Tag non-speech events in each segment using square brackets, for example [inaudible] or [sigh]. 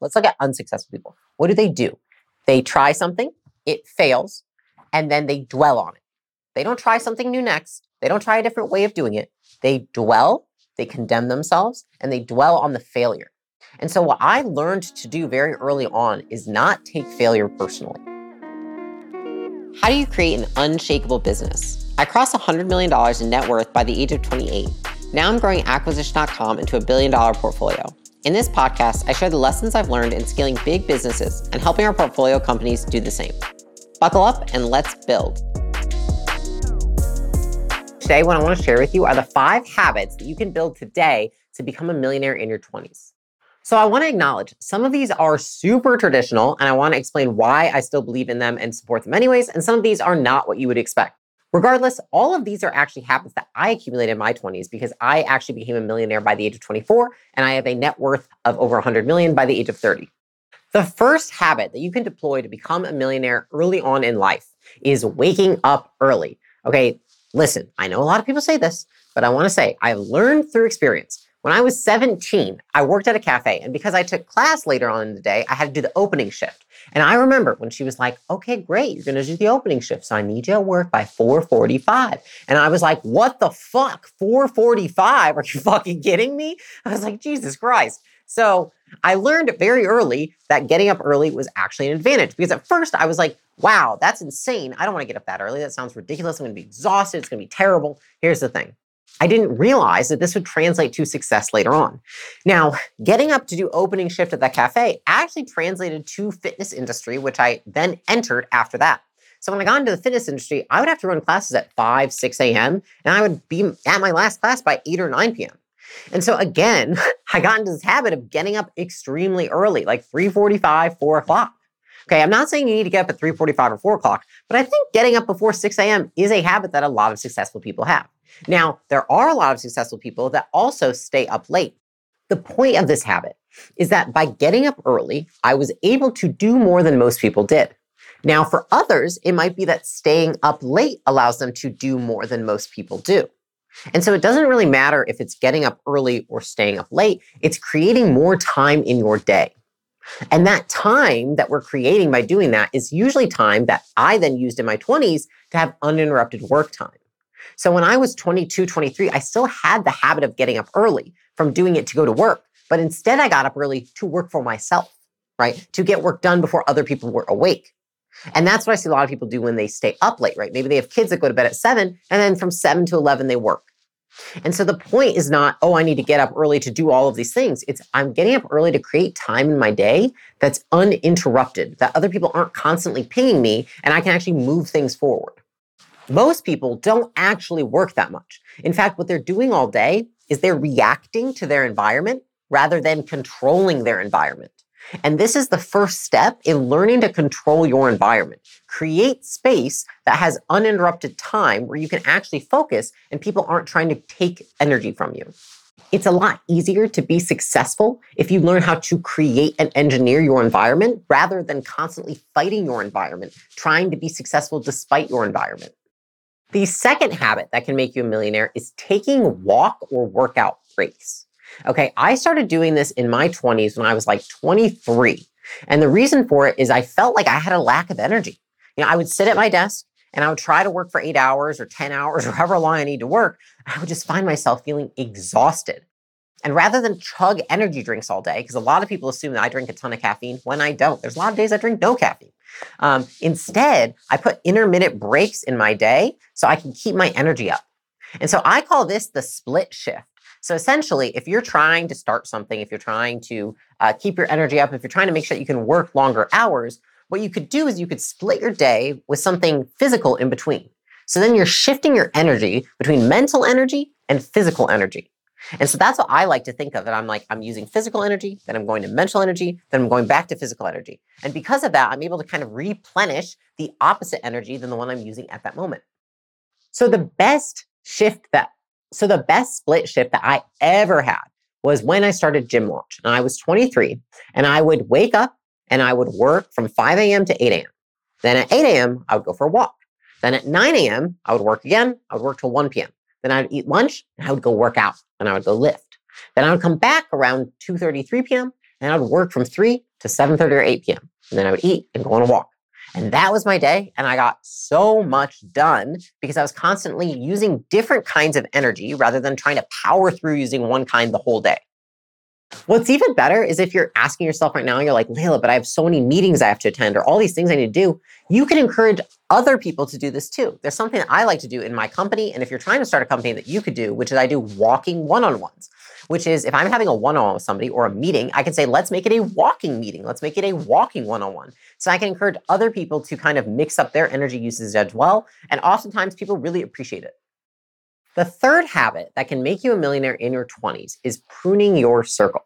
Let's look at unsuccessful people. What do they do? They try something, it fails, and then they dwell on it. They don't try something new next. They don't try a different way of doing it. They dwell, they condemn themselves, and they dwell on the failure. And so, what I learned to do very early on is not take failure personally. How do you create an unshakable business? I crossed $100 million in net worth by the age of 28. Now I'm growing acquisition.com into a billion dollar portfolio. In this podcast, I share the lessons I've learned in scaling big businesses and helping our portfolio companies do the same. Buckle up and let's build. Today, what I want to share with you are the five habits that you can build today to become a millionaire in your 20s. So I want to acknowledge some of these are super traditional, and I want to explain why I still believe in them and support them anyways. And some of these are not what you would expect. Regardless, all of these are actually habits that I accumulated in my 20s because I actually became a millionaire by the age of 24, and I have a net worth of over 100 million by the age of 30. The first habit that you can deploy to become a millionaire early on in life is waking up early. Okay, listen, I know a lot of people say this, but I want to say I've learned through experience when I was 17, I worked at a cafe, and because I took class later on in the day, I had to do the opening shift. And I remember when she was like, "Okay, great, you're going to do the opening shift, so I need you at work by 4:45." And I was like, "What the fuck? 4:45? Are you [laughs] fucking kidding me?" I was like, "Jesus Christ!" So I learned very early that getting up early was actually an advantage because at first I was like, "Wow, that's insane! I don't want to get up that early. That sounds ridiculous. I'm going to be exhausted. It's going to be terrible." Here's the thing: I didn't realize that this would translate to success later on. Now, getting up to do opening shift at that cafe actually translated to fitness industry, which I then entered after that. So when I got into the fitness industry, I would have to run classes at 5, 6 a.m., and I would be at my last class by 8 or 9 p.m. And so again, [laughs] I got into this habit of getting up extremely early, like 3:45, 4 o'clock. Okay, I'm not saying you need to get up at 3:45 or 4 o'clock, but I think getting up before 6 a.m. is a habit that a lot of successful people have. Now, there are a lot of successful people that also stay up late. The point of this habit is that by getting up early, I was able to do more than most people did. Now, for others, it might be that staying up late allows them to do more than most people do. And so it doesn't really matter if it's getting up early or staying up late, it's creating more time in your day. And that time that we're creating by doing that is usually time that I then used in my 20s to have uninterrupted work time. So when I was 22, 23, I still had the habit of getting up early from doing it to go to work. But instead, I got up early to work for myself, right? To get work done before other people were awake. And that's what I see a lot of people do when they stay up late, right? Maybe they have kids that go to bed at seven, and then from seven to 11, they work. And so the point is not, oh, I need to get up early to do all of these things. It's I'm getting up early to create time in my day that's uninterrupted, that other people aren't constantly pinging me, and I can actually move things forward. Most people don't actually work that much. In fact, what they're doing all day is they're reacting to their environment rather than controlling their environment. And this is the first step in learning to control your environment. Create space that has uninterrupted time where you can actually focus and people aren't trying to take energy from you. It's a lot easier to be successful if you learn how to create and engineer your environment rather than constantly fighting your environment, trying to be successful despite your environment. The second habit that can make you a millionaire is taking walk or workout breaks. Okay, I started doing this in my 20s when I was like 23. And the reason for it is I felt like I had a lack of energy. You know, I would sit at my desk and I would try to work for eight hours or 10 hours [laughs] or however long I need to work. I would just find myself feeling exhausted. And rather than chug energy drinks all day, because a lot of people assume that I drink a ton of caffeine when I don't, there's a lot of days I drink no caffeine. Um, instead, I put intermittent breaks in my day so I can keep my energy up. And so I call this the split shift. So essentially, if you're trying to start something, if you're trying to uh, keep your energy up, if you're trying to make sure that you can work longer hours, what you could do is you could split your day with something physical in between. So then you're shifting your energy between mental energy and physical energy. And so that's what I like to think of. That I'm like, I'm using physical energy, then I'm going to mental energy, then I'm going back to physical energy. And because of that, I'm able to kind of replenish the opposite energy than the one I'm using at that moment. So the best shift that, so the best split shift that I ever had was when I started Gym Launch. And I was 23 and I would wake up and I would work from 5 a.m. to 8 a.m. Then at 8 a.m., I would go for a walk. Then at 9 a.m., I would work again. I would work till 1 p.m. Then I would eat lunch and I would go work out and I would go lift. Then I would come back around 2.30, 3 p.m. and I would work from 3 to 7:30 or 8 p.m. And then I would eat and go on a walk. And that was my day. And I got so much done because I was constantly using different kinds of energy rather than trying to power through using one kind the whole day. What's even better is if you're asking yourself right now, you're like, Leila, but I have so many meetings I have to attend or all these things I need to do. You can encourage other people to do this too. There's something that I like to do in my company. And if you're trying to start a company that you could do, which is I do walking one on ones, which is if I'm having a one on one with somebody or a meeting, I can say, let's make it a walking meeting. Let's make it a walking one on one. So I can encourage other people to kind of mix up their energy uses as well. And oftentimes people really appreciate it. The third habit that can make you a millionaire in your 20s is pruning your circle.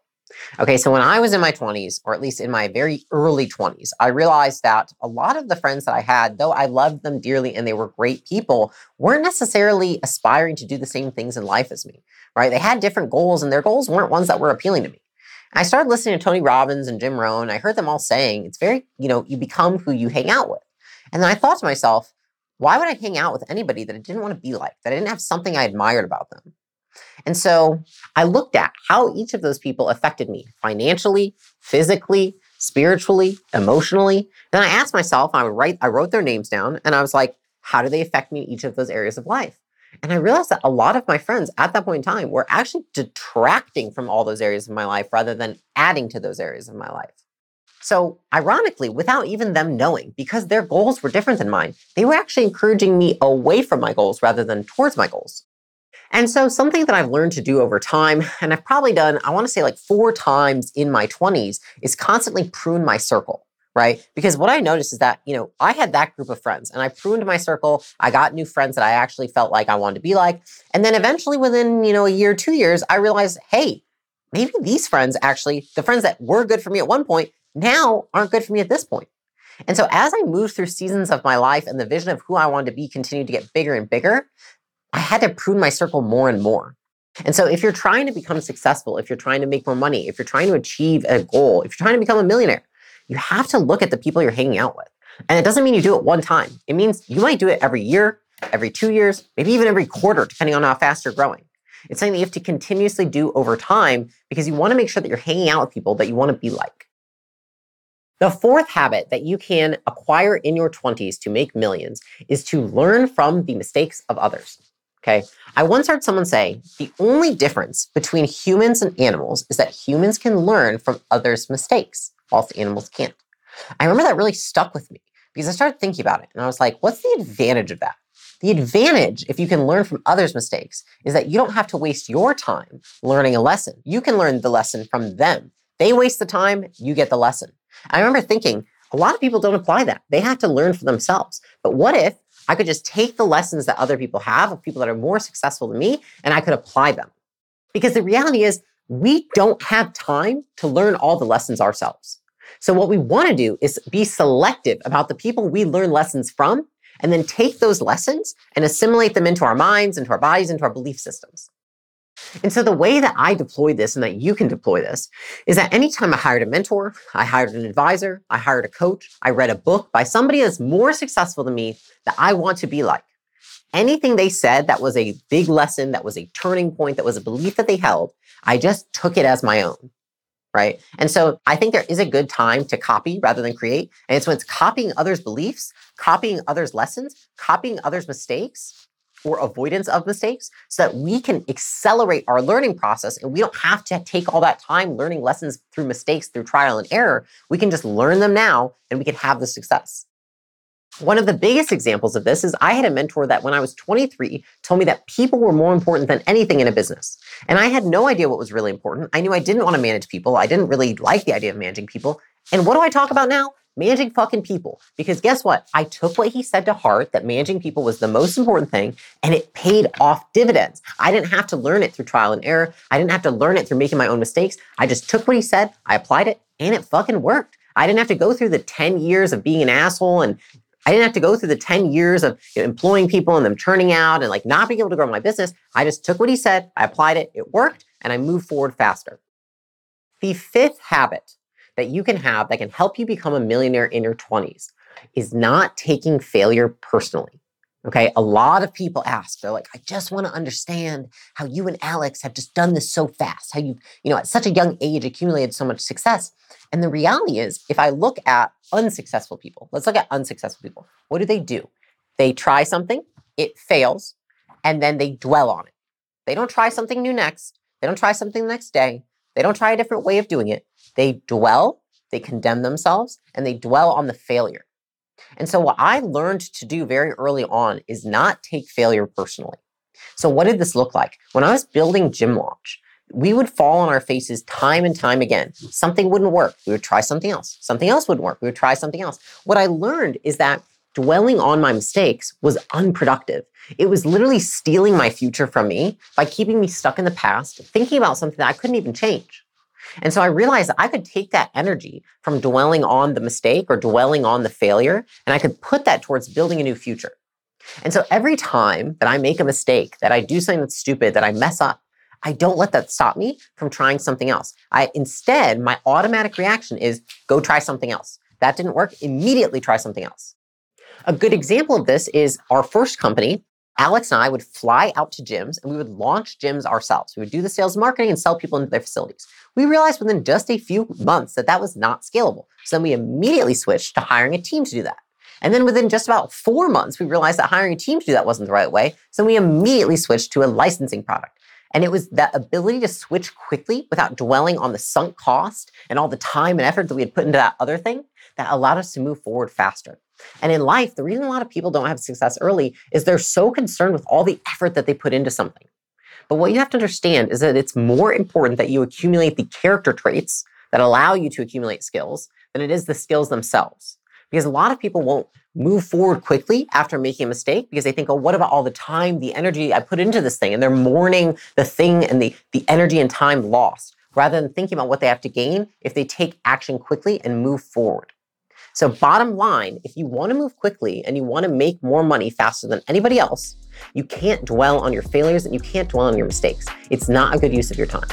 Okay, so when I was in my 20s, or at least in my very early 20s, I realized that a lot of the friends that I had, though I loved them dearly and they were great people, weren't necessarily aspiring to do the same things in life as me, right? They had different goals and their goals weren't ones that were appealing to me. I started listening to Tony Robbins and Jim Rohn. I heard them all saying it's very, you know, you become who you hang out with. And then I thought to myself, why would I hang out with anybody that I didn't want to be like, that I didn't have something I admired about them? And so I looked at how each of those people affected me financially, physically, spiritually, emotionally. Then I asked myself, I would write, I wrote their names down and I was like, how do they affect me in each of those areas of life? And I realized that a lot of my friends at that point in time were actually detracting from all those areas of my life rather than adding to those areas of my life. So, ironically, without even them knowing, because their goals were different than mine, they were actually encouraging me away from my goals rather than towards my goals. And so, something that I've learned to do over time, and I've probably done, I want to say like four times in my 20s, is constantly prune my circle right? Because what I noticed is that, you know, I had that group of friends and I pruned my circle. I got new friends that I actually felt like I wanted to be like. And then eventually within, you know, a year, two years, I realized, hey, maybe these friends actually, the friends that were good for me at one point, now aren't good for me at this point. And so as I moved through seasons of my life and the vision of who I wanted to be continued to get bigger and bigger, I had to prune my circle more and more. And so if you're trying to become successful, if you're trying to make more money, if you're trying to achieve a goal, if you're trying to become a millionaire, you have to look at the people you're hanging out with. And it doesn't mean you do it one time. It means you might do it every year, every two years, maybe even every quarter, depending on how fast you're growing. It's something that you have to continuously do over time because you want to make sure that you're hanging out with people that you want to be like. The fourth habit that you can acquire in your 20s to make millions is to learn from the mistakes of others. Okay. I once heard someone say the only difference between humans and animals is that humans can learn from others' mistakes, whilst animals can't. I remember that really stuck with me because I started thinking about it and I was like, what's the advantage of that? The advantage, if you can learn from others' mistakes, is that you don't have to waste your time learning a lesson. You can learn the lesson from them. They waste the time, you get the lesson. I remember thinking, a lot of people don't apply that. They have to learn for themselves. But what if I could just take the lessons that other people have of people that are more successful than me and I could apply them? Because the reality is, we don't have time to learn all the lessons ourselves. So, what we want to do is be selective about the people we learn lessons from and then take those lessons and assimilate them into our minds, into our bodies, into our belief systems. And so the way that I deploy this and that you can deploy this is that anytime I hired a mentor, I hired an advisor, I hired a coach, I read a book by somebody that's more successful than me that I want to be like. Anything they said that was a big lesson, that was a turning point, that was a belief that they held, I just took it as my own. Right. And so I think there is a good time to copy rather than create. And it's when it's copying others' beliefs, copying others' lessons, copying others' mistakes or avoidance of mistakes so that we can accelerate our learning process and we don't have to take all that time learning lessons through mistakes, through trial and error. We can just learn them now and we can have the success. One of the biggest examples of this is I had a mentor that when I was 23 told me that people were more important than anything in a business. And I had no idea what was really important. I knew I didn't want to manage people. I didn't really like the idea of managing people. And what do I talk about now? Managing fucking people. Because guess what? I took what he said to heart that managing people was the most important thing and it paid off dividends. I didn't have to learn it through trial and error. I didn't have to learn it through making my own mistakes. I just took what he said, I applied it, and it fucking worked. I didn't have to go through the 10 years of being an asshole and I didn't have to go through the 10 years of you know, employing people and them turning out and like not being able to grow my business. I just took what he said, I applied it, it worked, and I moved forward faster. The fifth habit that you can have that can help you become a millionaire in your 20s is not taking failure personally. Okay. A lot of people ask, they're like, I just want to understand how you and Alex have just done this so fast, how you, you know, at such a young age accumulated so much success. And the reality is, if I look at unsuccessful people, let's look at unsuccessful people. What do they do? They try something, it fails, and then they dwell on it. They don't try something new next. They don't try something the next day. They don't try a different way of doing it. They dwell, they condemn themselves, and they dwell on the failure. And so, what I learned to do very early on is not take failure personally. So, what did this look like? When I was building Gym Launch, we would fall on our faces time and time again. Something wouldn't work. We would try something else. Something else wouldn't work. We would try something else. What I learned is that dwelling on my mistakes was unproductive. It was literally stealing my future from me by keeping me stuck in the past, thinking about something that I couldn't even change. And so I realized that I could take that energy from dwelling on the mistake or dwelling on the failure, and I could put that towards building a new future. And so every time that I make a mistake, that I do something that's stupid, that I mess up, I don't let that stop me from trying something else. I instead, my automatic reaction is go try something else. That didn't work, immediately try something else. A good example of this is our first company, Alex and I would fly out to gyms and we would launch gyms ourselves. We would do the sales marketing and sell people into their facilities. We realized within just a few months that that was not scalable. So then we immediately switched to hiring a team to do that. And then within just about four months, we realized that hiring a team to do that wasn't the right way. So we immediately switched to a licensing product. And it was that ability to switch quickly without dwelling on the sunk cost and all the time and effort that we had put into that other thing that allowed us to move forward faster. And in life, the reason a lot of people don't have success early is they're so concerned with all the effort that they put into something. But what you have to understand is that it's more important that you accumulate the character traits that allow you to accumulate skills than it is the skills themselves. Because a lot of people won't move forward quickly after making a mistake because they think, oh, what about all the time, the energy I put into this thing? And they're mourning the thing and the, the energy and time lost rather than thinking about what they have to gain if they take action quickly and move forward. So, bottom line, if you want to move quickly and you want to make more money faster than anybody else, you can't dwell on your failures and you can't dwell on your mistakes. It's not a good use of your time.